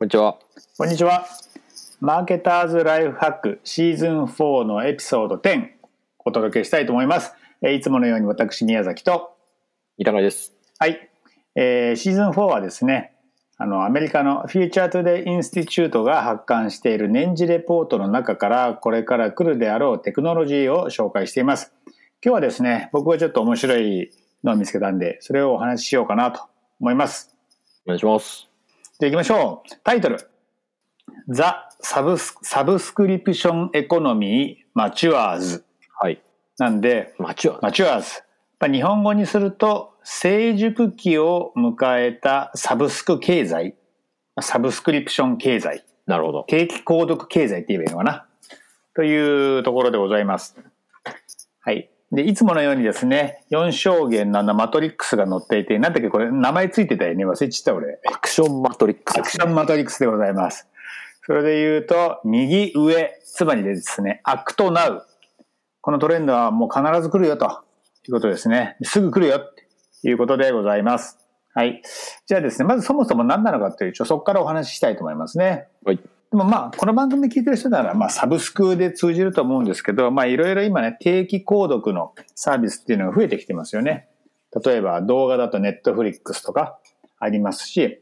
こんにちは。こんにちは。マーケターズライフハックシーズン4のエピソード10お届けしたいと思います。えーいつものように私宮崎と、板川です。はい、えーシーズン4はですね、あのアメリカの Future Today Institute が発刊している年次レポートの中からこれから来るであろうテクノロジーを紹介しています。今日はですね、僕はちょっと面白いのを見つけたんで、それをお話ししようかなと思います。お願いします。じゃあ行きましょう。タイトル。 The subs subscription economy matures。はい。なんで、マチュア。マチュアーズ。まあ日本語にすると、成熟期を迎えたサブスク経済。サブスクリプション経済。なるほど。定期購読経済って言えばいいのかな。というところでございます。はい。で、いつものようにですね、4象限のあのマトリックスが載っていて、なんだっけこれ、名前ついてたよね。忘れちゃった俺。アクションマトリックスアクションマトリックスでございます。それで言うと、右上、つまりですね、アクトナウ。このトレンドはもう必ず来るよということですね。すぐ来るよということでございます。はい。じゃあですね、まずそもそも何なのかというと、そこからお話ししたいと思いますね。はい。でもまあ、この番組聞いてる人なら、まあ、サブスクで通じると思うんですけど、まあ、いろいろ今ね、定期購読のサービスっていうのが増えてきてますよね。例えば、動画だとネットフリックスとかありますし、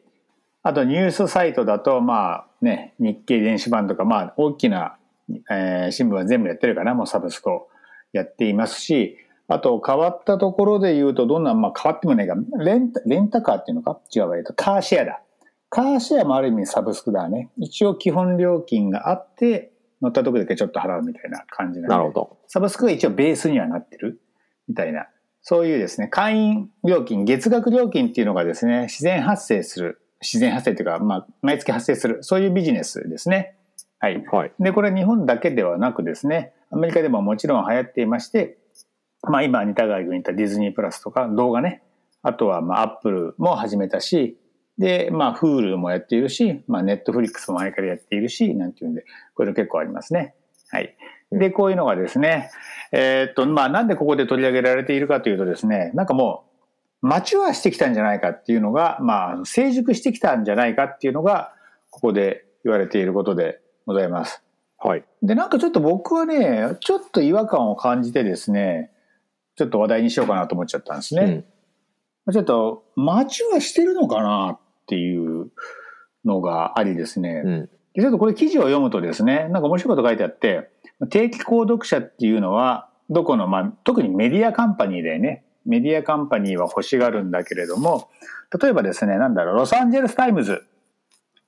あとニュースサイトだと、まあね、日経電子版とか、まあ大きな、えー新聞は全部やってるかな、もうサブスクをやっていますし、あと変わったところで言うと、どんな、まあ変わってもないが、レンタ、レンタカーっていうのか？違うわ、えっと、カーシェアだ。カーシェアもある意味サブスクだね。一応基本料金があって、乗った時だけちょっと払うみたいな感じななるほど。サブスクが一応ベースにはなってるみたいな、そういうですね、会員料金、月額料金っていうのがですね、自然発生する、自然発生っていうか、まあ、毎月発生する、そういうビジネスですね。はい。はい。で、これ日本だけではなくですね、アメリカでももちろん流行っていまして、まあ今、似た川君言ったディズニープラスとか動画ね、あとはまあアップルも始めたし、で、まあ Hulu もやっているし、まあ Netflix も前からやっているし、なんていうんで、こういうの結構ありますね。はい。で、こういうのがですね、えーっと、まあなんでここで取り上げられているかというとですね、なんかもう、マチュアしてきたんじゃないかっていうのが、まあ成熟してきたんじゃないかっていうのが、ここで言われていることでございます。はい。で、なんかちょっと僕はね、ちょっと違和感を感じてですね、ちょっと話題にしようかなと思っちゃったんですね。ちょっと、マチュアしてるのかなっていうのがありですね。うん。ちょっとこれ記事を読むとですね、なんか面白いこと書いてあって、定期購読者っていうのは、どこの、まあ、特にメディアカンパニーだよね。メディアカンパニーは欲しがるんだけれども、例えばですね、なんだろう、ロサンゼルスタイムズ。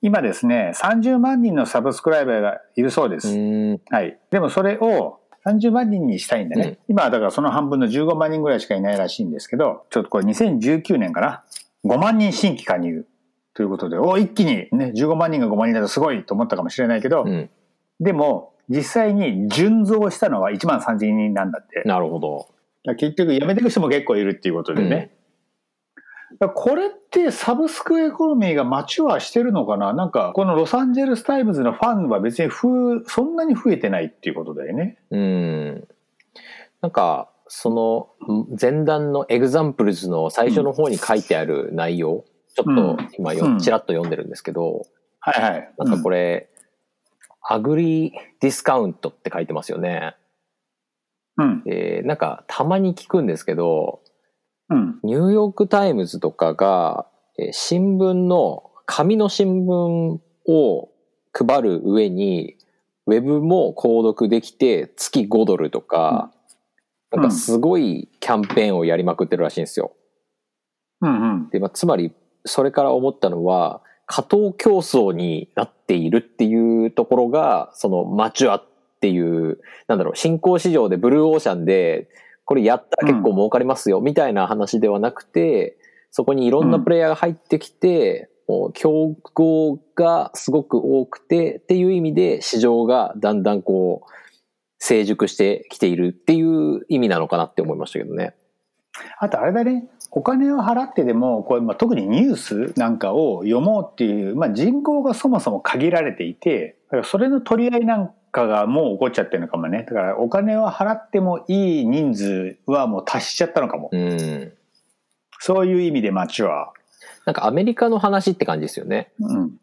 今ですね、30万人のサブスクライバーがいるそうです。うん。はい。でもそれを30万人にしたいんだね。うん今はだからその半分の15万人ぐらいしかいないらしいんですけど、ちょっとこれ2019年かな。5万人新規加入ということで、お一気にね、15万人が5万人だとすごいと思ったかもしれないけど、うん。でも実際に純増したのは1万3000人なんだって。なるほど。結局辞めていく人も結構いるっていうことでね。だからこれってサブスク economy が mature してるのかな？なんかこのロサンゼルスタイムズのファンは別にふそんなに増えてないっていうことだよね。うん。なんか、その前段の examples の最初の方に書いてある内容、ちょっと今よ、うんちらっと読んでるんですけど、はいはい。なんかこれ、れ、 ugly discount って書いてますよね。うん。で、なんかたまに聞くんですけど、うん。ニューヨークタイムズとかが、えー新聞の、紙の新聞を配る上に、ウェブも購読できて、月5ドルとか、なんかすごいキャンペーンをやりまくってるらしいんですよ。うんうん。で、まあ、つまり、それから思ったのは、過当競争になっているっていうところが、そのマチュアっていう、なんだろう、新興市場でブルーオーシャンで、これやったら結構儲かりますよ、みたいな話ではなくて、そこにいろんなプレイヤーが入ってきて、もう競合がすごく多くて、っていう意味で市場がだんだんこう、成熟してきているっていう意味なのかなって思いましたけどね。あとあれだね。お金を払ってでも、これ、まあ、特にニュースなんかを読もうっていう、まあ、人口がそもそも限られていて、それの取り合いなんかがもう起こっちゃってるのかもね。だからお金を払ってもいい人数はもう達しちゃったのかも。うん。そういう意味でマチュア。なんかアメリカの話って感じですよね。うん。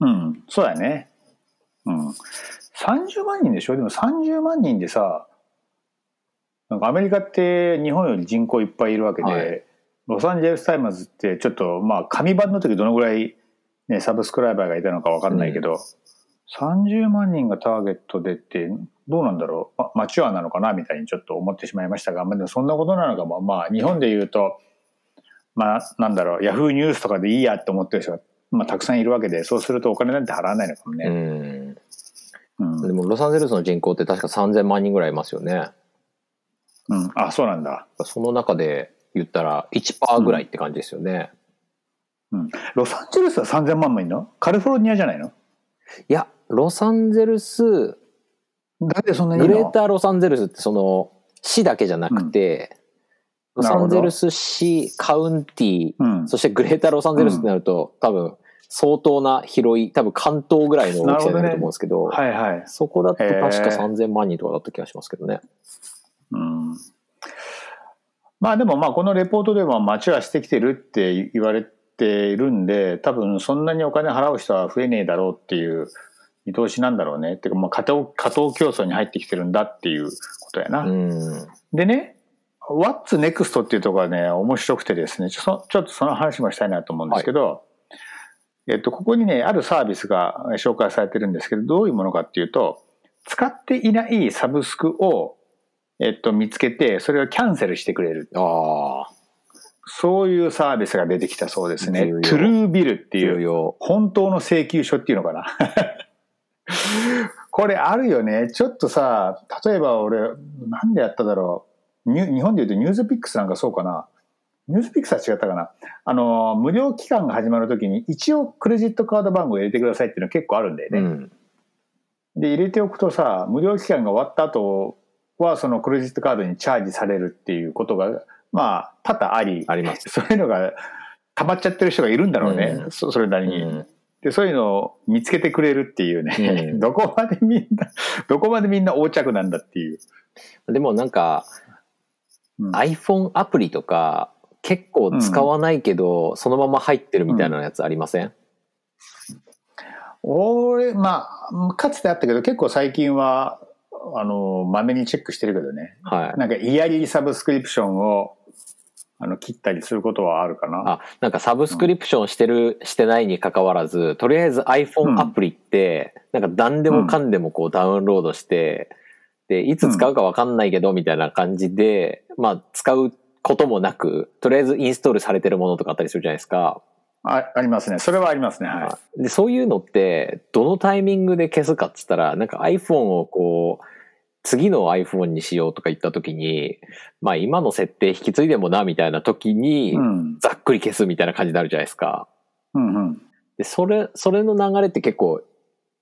うん、そうだね。うん。30万人でしょ？でも30万人でさ、なんかアメリカって日本より人口いっぱいいるわけで、はいロサンゼルスタイムズってちょっと、まあ、紙版の時どのぐらい、ね、 subscriber がいたのかわかんないけど、30万人がターゲットでって、どうなんだろう、ま、マチュアなのかなみたいにちょっと思ってしまいましたが、まあ、でもそんなことなのかも、まあ、日本で言うと、まあ、なんだろう、ヤフーニュースとかでいいやって思ってる人が、まあ、たくさんいるわけで、そうするとお金なんて払わないのかもうね。ん。うん。でも、ロサンゼルスの人口って確か3000万人ぐらいいますよね。うん。あ、そうなんだ。その中で言ったら1%ぐらいって感じですよね。ロサンゼルスは3000万もいんの？カリフォルニアじゃないの？いや、ロサンゼルス、だってそんなにいグレーターロサンゼルスってその市だけじゃなくて、ロサンゼルス市、カウンティ、うん。そしてグレーターロサンゼルスってなると、多分相当な広い、多分関東ぐらいの大きさになると思うんですけど、はいはい。そこだと確かへー3000万人とかだった気がしますけどね。うん。まあでもまあこのレポートでも街はしてきてるって言われているんで、多分そんなにお金払う人は増えねえだろうっていう見通しなんだろうね。っていうかまあ過当過当競争に入ってきてるんだっていうことやな。うん。でね、What's Next っていうところはね、面白くてですね、ちょそちょっとその話もしたいなと思うんですけど、えっと、ここにね、あるサービスが紹介されてるんですけど、どういうものかっていうと、使っていないサブスクを、えっと、見つけて、それをキャンセルしてくれる。ああ、そういうサービスが出てきたそうですね。トゥルービルっていう。本当の請求書っていうのかな。これあるよね。ちょっとさ、例えば俺、なんでやっただろう。日本で言うとニュースピックスなんかそうかな。ニュースピックスは違ったかな。あの、無料期間が始まるときに一応クレジットカード番号入れてくださいっていうの結構あるんだよね。うん。で、入れておくとさ、無料期間が終わった後はそのクレジットカードにチャージされるっていうことが、まあ、多々あり、あります。そういうのが溜まっちゃってる人がいるんだろうね。うんそそれなりに。うんで、そういうのを見つけてくれるっていうね、うん どこまでみんな、どこまでみんな横着なんだっていう。でもなんか、うん iPhone アプリとか結構使わないけど、そのまま入ってるみたいなやつありません、俺、まあ、かつてあったけど、結構最近は、あの、まめにチェックしてるけどね。はい。なんか、イヤリーサブスクリプションを、あの、切ったりすることはあるかな。あ、なんかサブスクリプションしてる、してないに関わらず、とりあえず iPhone アプリって、なんか何でもかんでもこうダウンロードして、で、いつ使うかわかんないけど、みたいな感じで、まあ、使うこともなく、とりあえずインストールされてるものとかあったりするじゃないですか。あありますね。それはありますね。はで、そういうのって、どのタイミングで消すかっつったら、なんか iPhone をこう、次の iPhone にしようとか言った時に、まあ今の設定引き継いでもな、みたいな時い。にう、ん。ざっくり消すみたいな感じになるじゃないですか。うんうん。で、それ、それの流れって結構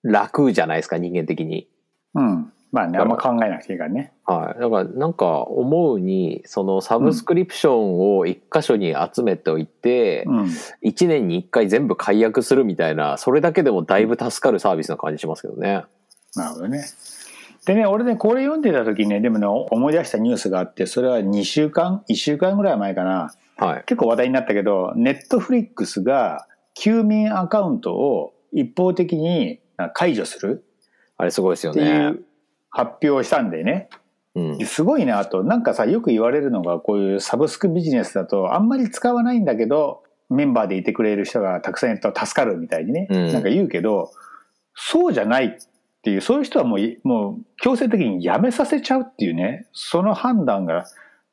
楽じゃないですか、人間的に。うん。まあね、あんま考えなくていいからね。はい。だからなんか思うに、そのサブスクリプションを一箇所に集めておいて、うん。一年に一回全部解約するみたいな、それだけでもだいぶ助かるサービスな感じしますけどね。なるほどね。でね、俺ね、これ読んでた時にね、でもね、思い出したニュースがあって、それは2週間 ?1 週間ぐらい前かな。はい。結構話題になったけど、ネットフリックスが休眠アカウントを一方的に解除するあれすごいですよっていねう。発表をしたんでね。うん。すごいなあと、なんかさ、よく言われるのが、こういうサブスクビジネスだと、あんまり使わないんだけど、メンバーでいてくれる人がたくさんいると助かるみたいにね、うんなんか言うけど、そうじゃないっていう、そういう人はもうい、もう強制的にやめさせちゃうっていうね、その判断が、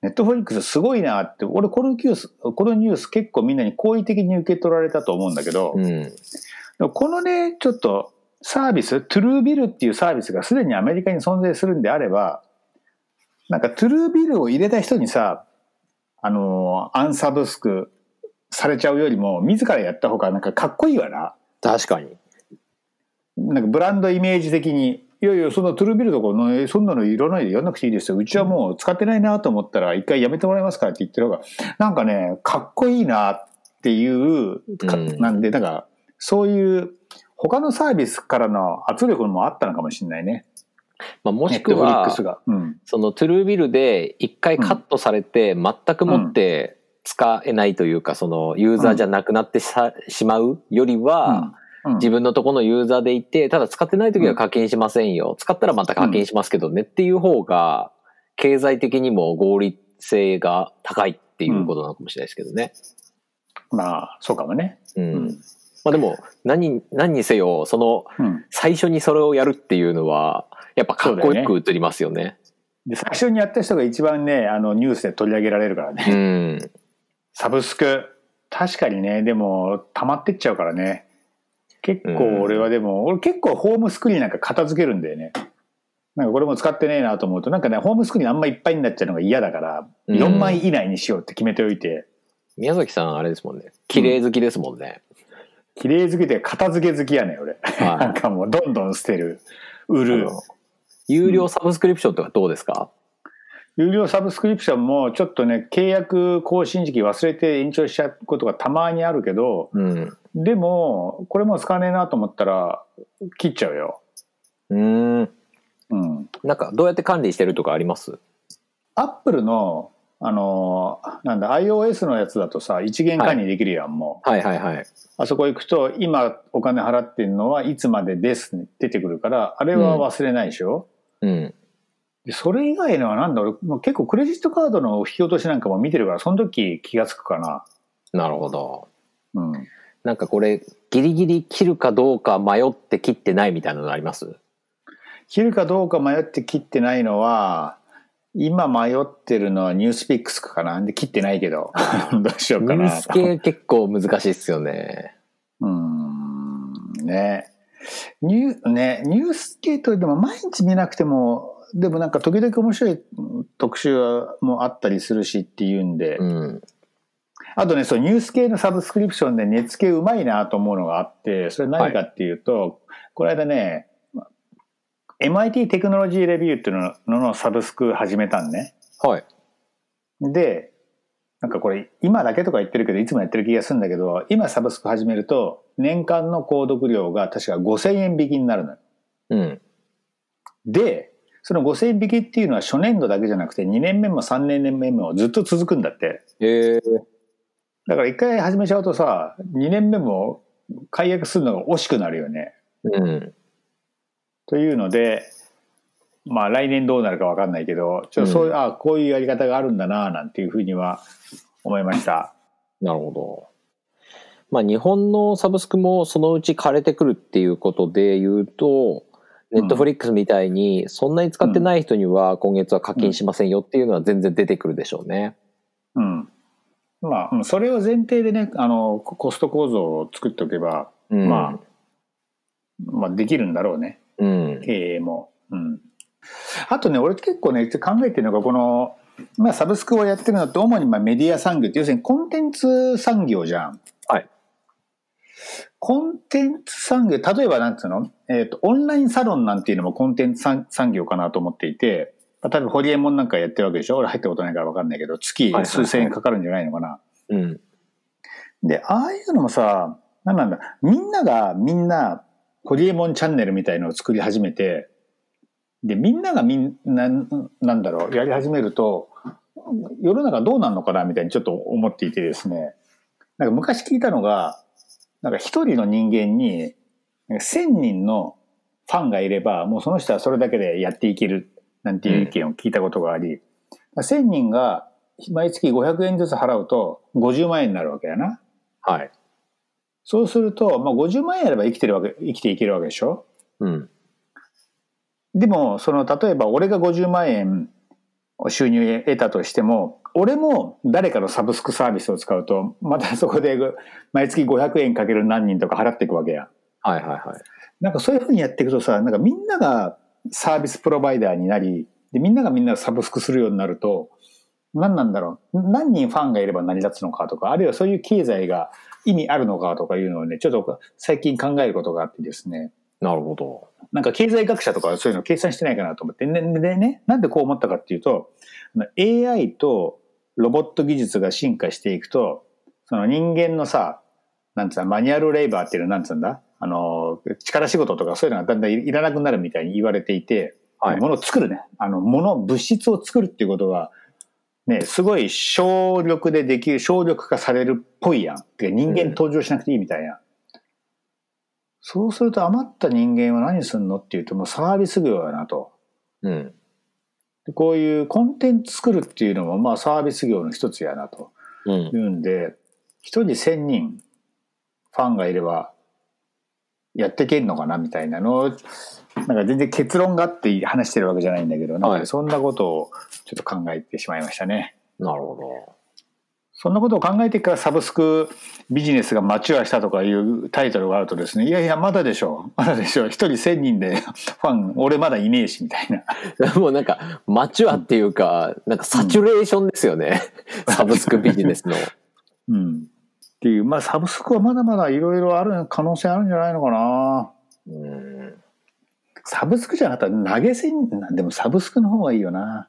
ネットフリックスすごいなって、俺このニュース、このニュース結構みんなに好意的に受け取られたと思うんだけど、うん。このね、ちょっとサービス、トゥルービルっていうサービスがすでにアメリカに存在するんであれば、なんかトゥルービルを入れた人にさ、あの、アンサブスクされちゃうよりも、自らやった方がなんかかっこいいわな。確かに。なんかブランドイメージ的に、いやいや、そのトゥルービルとかの、えそんなのいらないでやんなくていいですよ。うちはもう使ってないなと思ったら、一回やめてもらえますかって言ってる方が、なんかね、かっこいいなっていう、かうんなんで、なんか、そういう、他のサービスからの圧力もあったのかもしれないね。まあ、もしくは。うん。そのトゥルービルで一回カットされて、全くもって使えないというか、そのユーザーじゃなくなってし,、しまうよりは、うん自分のとこのユーザーでいて、ただ使ってない時は課金しませんよ。使ったらまた課金しますけどねっていう方が、経済的にも合理性が高いっていうことなのかもしれないですけどね。まあ、そうかもね。うん。うんまあでも、何、何にせよ、その、うん。最初にそれをやるっていうのは、やっぱかっこよく映りますよね。で、最初にやった人が一番ね、あの、ニュースで取り上げられるからうね。ん。サブスク。確かにね、でも、溜まってっちゃうからね。結構うん俺はでも、俺結構ホームスクリーンなんか片付けるんだよね。なんかこれも使ってねえなと思うと、なんかね、ホームスクリーンあんまいっぱいになっちゃうのが嫌だから、うん4枚以内にしようって決めておいて、宮崎さんあれですもんね。綺麗好きですもんね。綺麗好きで片付け好きやねん、俺。はいなんかもうどんどん捨てる。売る有料サブスクリプションとかどうですか、有料サブスクリプションもちょっとね、契約更新時期忘れて延長しちゃうことがたまにあるけど、うん。でも、これもう使わねえなと思ったら、切っちゃうよ。うーん。うん。なんかどうやって管理してるとかあります？アップルの、あのー、なんだ、iOS のやつだとさ、一元管理できるやん、もう。はいはいはい。あそこ行くと、今お金払ってるのはいつまでですね出てくるから、あれは忘れないでしょ、うん。でそれ以外のはなんだ俺、もう結構クレジットカードの引き落としなんかも見てるから、その時気がつくかな。なるほど。うん。なんかこれ、ギリギリ切るかどうか迷って切ってないみたいなのあります？切るかどうか迷って切ってないのは、今迷ってるのはニュースピックスかな。で切ってないけど。どうしようかな。ニュース系結構難しいっすよね。うーん。ね。ニュー、ね、ニュース系とでも毎日見なくても、でもなんか時々面白い特集もあったりするしっていうんで、うん。あとね、そう、ニュース系のサブスクリプションで値付けうまいなと思うのがあって、それ何かっていうと、この間ね、MIT テクノロジーレビューっていうのののサブスク始めたんね。はい。で、なんかこれ今だけとか言ってるけど、いつもやってる気がするんだけど、今サブスク始めると、年間の購読料が確か5000円引きになるのよ。うん。で、その5000円引きっていうのは初年度だけじゃなくて2年目も3年目もずっと続くんだって。えー、だから一回始めちゃうとさ、2年目も解約するのが惜しくなるよね。うん。というので、まあ来年どうなるかわかんないけど、ちょっとそういう、うんああ、こういうやり方があるんだな、なんていうふうには思いました。なるほど。まあ日本のサブスクもそのうち枯れてくるっていうことで言うと、ネットフリックスみたいにそんなに使ってない人には今月は課金しませんよっていうのは全然出てくるでしょうね。うん。まあ、うんそれを前提でね、あの、ココスト構造を作っておけば、うん、まあ、まあできるんだろうね。うん。経営も。うん。あとね、俺結構ね、考えてるのが、この、まあサブスクをやってるのって主にまあメディア産業って、要するにコンテンツ産業じゃん。はい。コンテンツ産業、例えばなんつうの？えっ、と、オンラインサロンなんていうのもコンテンツ産産業かなと思っていて、まあ例えばホリエモンなんかやってるわけでしょ？俺入ったことないから分かんないけど、月数千円かかるんじゃないのかな。うん。で、ああいうのもさ、なんなんだ、みんながみんな、ホリエモンチャンネルみたいのを作り始めて、で、みんながみんな、なんだろう、やり始めると、世の中どうなんのかなみたいにちょっと思っていてですね、なんか昔聞いたのが、なんか一人の人間に、千人のファンがいれば、もうその人はそれだけでやっていける、なんていう意見を聞いたことがあり、千人が毎月500円ずつ払うと50万円になるわけやな。はい。そうすると、まあ、50万円あれば生きてるわけ、生きていけるわけでしょ？うん。でも、その、例えば俺が50万円収入得たとしても、俺も誰かのサブスクサービスを使うと、またそこで毎月500円かける何人とか払っていくわけや。はいはいはい。なんかそういうふうにやっていくとさ、なんかみんながサービスプロバイダーになり、で、みんながみんなサブスクするようになると、何なんだろう。何人ファンがいれば成り立つのかとか、あるいはそういう経済が意味あるのかとかいうのをね、ちょっと最近考えることがあってですね。なるほど。なんか経済学者とかはそういうの計算してないかなと思って。ね、でね、なんでこう思ったかっていうと、AI とロボット技術が進化していくと、その人間のさ、なんつうの、マニュアルレイバーっていうのはなんつうんだ？あの、力仕事とかそういうのがだんだんいらなくなるみたいに言われていて、はい。ものを作るね。あの、もの、物質を作るっていうことは、ね、すごい省力でできる、省力化されるっぽいやん。てか人間登場しなくていいみたいな。そうすると余った人間は何すんのっていうともうサービス業やなと。うん。でこういうコンテンツ作るっていうのもまあサービス業の一つやなとうんい。うんで、一人千人ファンがいればやっていけんのかなみたいなのを、なんか全然結論があって話してるわけじゃないんだけど、なんかそんなことをちょっと考えてしまいましたね。なるほそんなことを考えてからサブスクビジネスがマチュアしたとかいうタイトルがあるとですね、いやいや、まだでしょ。まだでしょ。一人千人でファン、俺まだいねえし、みたいな。ど。もうなんか、マチュアっていうか、なんかサチュレーションですよね。サブスクビジネスの。うん。っていう、まあサブスクはまだまだいろいろある可能性あるんじゃないのかな。うん。サブスクじゃなかったら投げ銭、でもサブスクの方がいいよな。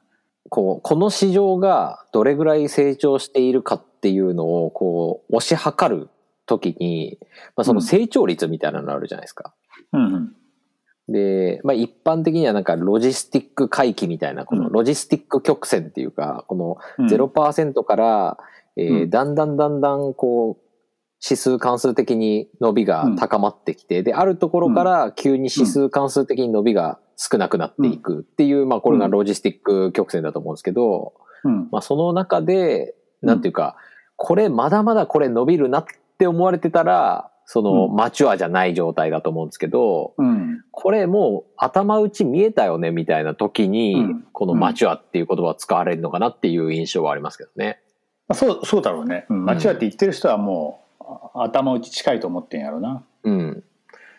こう、この市場がどれぐらい成長しているかっていうのを、こう、推し量るときに、まあその成長率みたいなのあるじゃないですか。うんうん。で、まあ一般的にはなんかロジスティック回帰みたいな、このロジスティック曲線っていうか、このうん0%から、えーうんだんだんだんだんこう、指数関数的に伸びが高まってきて、で、あるところから急に指数関数的に伸びが少なくなっていくっていう、まあこれがロジスティック曲線だと思うんですけど、うん。まあその中で、なんていうか、これまだまだこれ伸びるなって思われてたら、そのうんマチュアじゃない状態だと思うんですけど、うん。これもう頭打ち見えたよねみたいな時に、うんこのマチュアっていう言葉は使われるのかなっていう印象はありますけどね。まあそう、そうだろうね。うん。間違って言ってる人はもう、あ頭打ち近いと思ってんやろな。うん。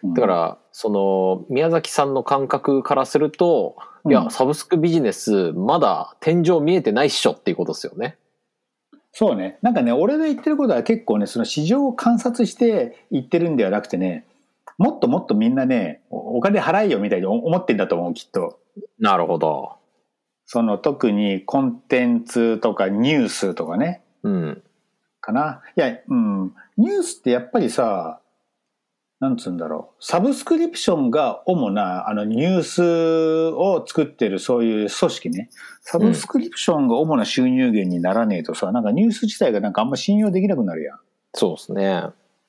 うんだか、ら、その、宮崎さんの感覚からすると、うんいや、サブスクビジネス、まだ天井見えてないっしょっていうことですよね。そうね。なんかね、俺が言ってることは結構ね、その市場を観察して言ってるんではなくてね、もっともっとみんなね、おお金払えよみたいに思ってんだと思う、きっと。なるほど。その特にコンテンツとかニュースとかね、うん。かな。いや、うん。ニュースってやっぱりさ、なんつうんだろう。サブスクリプションが主な、あの、ニュースを作ってるそういう組織ね。サブスクリプションが主な収入源にならねえとさ、なんかニュース自体がなんかあんま信用できなくなるやん。そうですね。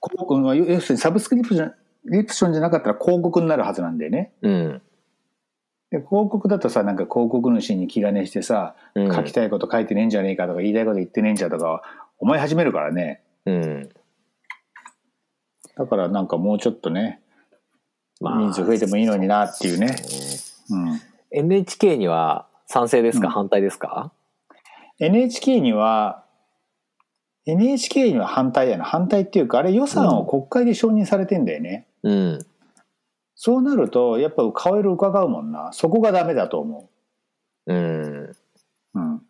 広告は要するにサブスクリプションリプションじゃなかったら広告になるはずなんだよね。うん。で広告だとさ、なんか広告主に気兼ねしてさ、うん、書きたいこと書いてねえんじゃねえかとか言いたいこと言ってねえんじゃとか思い始めるからね。うん。だからなんかもうちょっとね、まあ人数増えてもいいのになっていうね。うん、NHK には賛成ですか、うん反対ですか？NHK には、NHK には反対やな。反対っていうか、あれ予算を国会で承認されてんだよね。うん。そうなると、やっぱ顔色伺うもんな。そこがダメだと思うん。う。うん。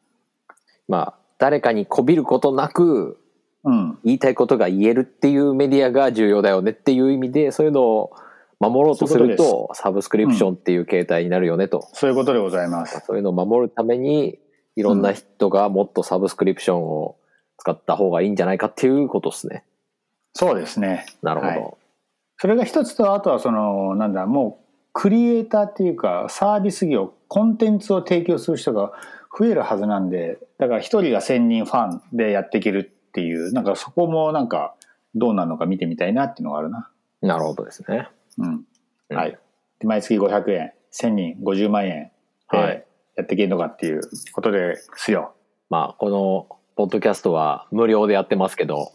まあ、誰かにこびることなく、うん。言いたいことが言えるっていうメディアが重要だよねっていう意味で、そういうのを守ろうとすると、サブスクリプションっていう形態になるよねと。そういうことでございます。そういうのを守るために、いろんな人がもっとサブスクリプションを使った方がいいんじゃないかっていうことですね。そうですね。なるほど。はいそれが一つと、あとはその、なんだ、もう、クリエイターっていうか、サービス業、コンテンツを提供する人が増えるはずなんで、だから一人が千人ファンでやっていけるっていう、なんかそこもなんか、どうなのか見てみたいなっていうのがあるな。なるほどですね。うん。うんはい。で毎月500円、1000人、50万円はいでやっていけるのかっていうことですよ。まあ、この、ポッドキャストは無料でやってますけど、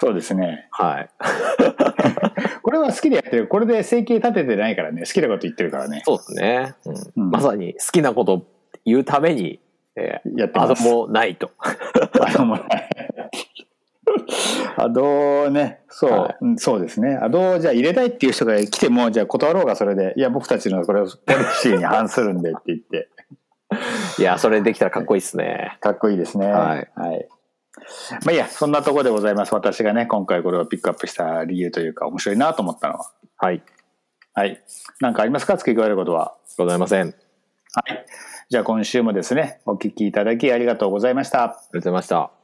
そうですね。はい。これは好きでやってる。これで生計立ててないからね。好きなこと言ってるからね。そうですね。うんうんまさに好きなこと言うために、えー、アドやってます。もないと。アドもない。アドね、そう、はいうんそうですね。アドをじゃあ入れたいっていう人が来ても、じゃあ断ろうがそれで、いや、僕たちのこれ、ポリシーに反するんでって言って、いや、それできたらかっこいいですね。かっこいいですね。はいまあいいや、そんなところでございます。私がね、今回これをピックアップした理由というか、面白いなと思ったのは。はい。はい。なんかありますか？付け加えることは。ございません。はい。じゃあ今週もですね、お聞きいただきありがとうございました。ありがとうございました。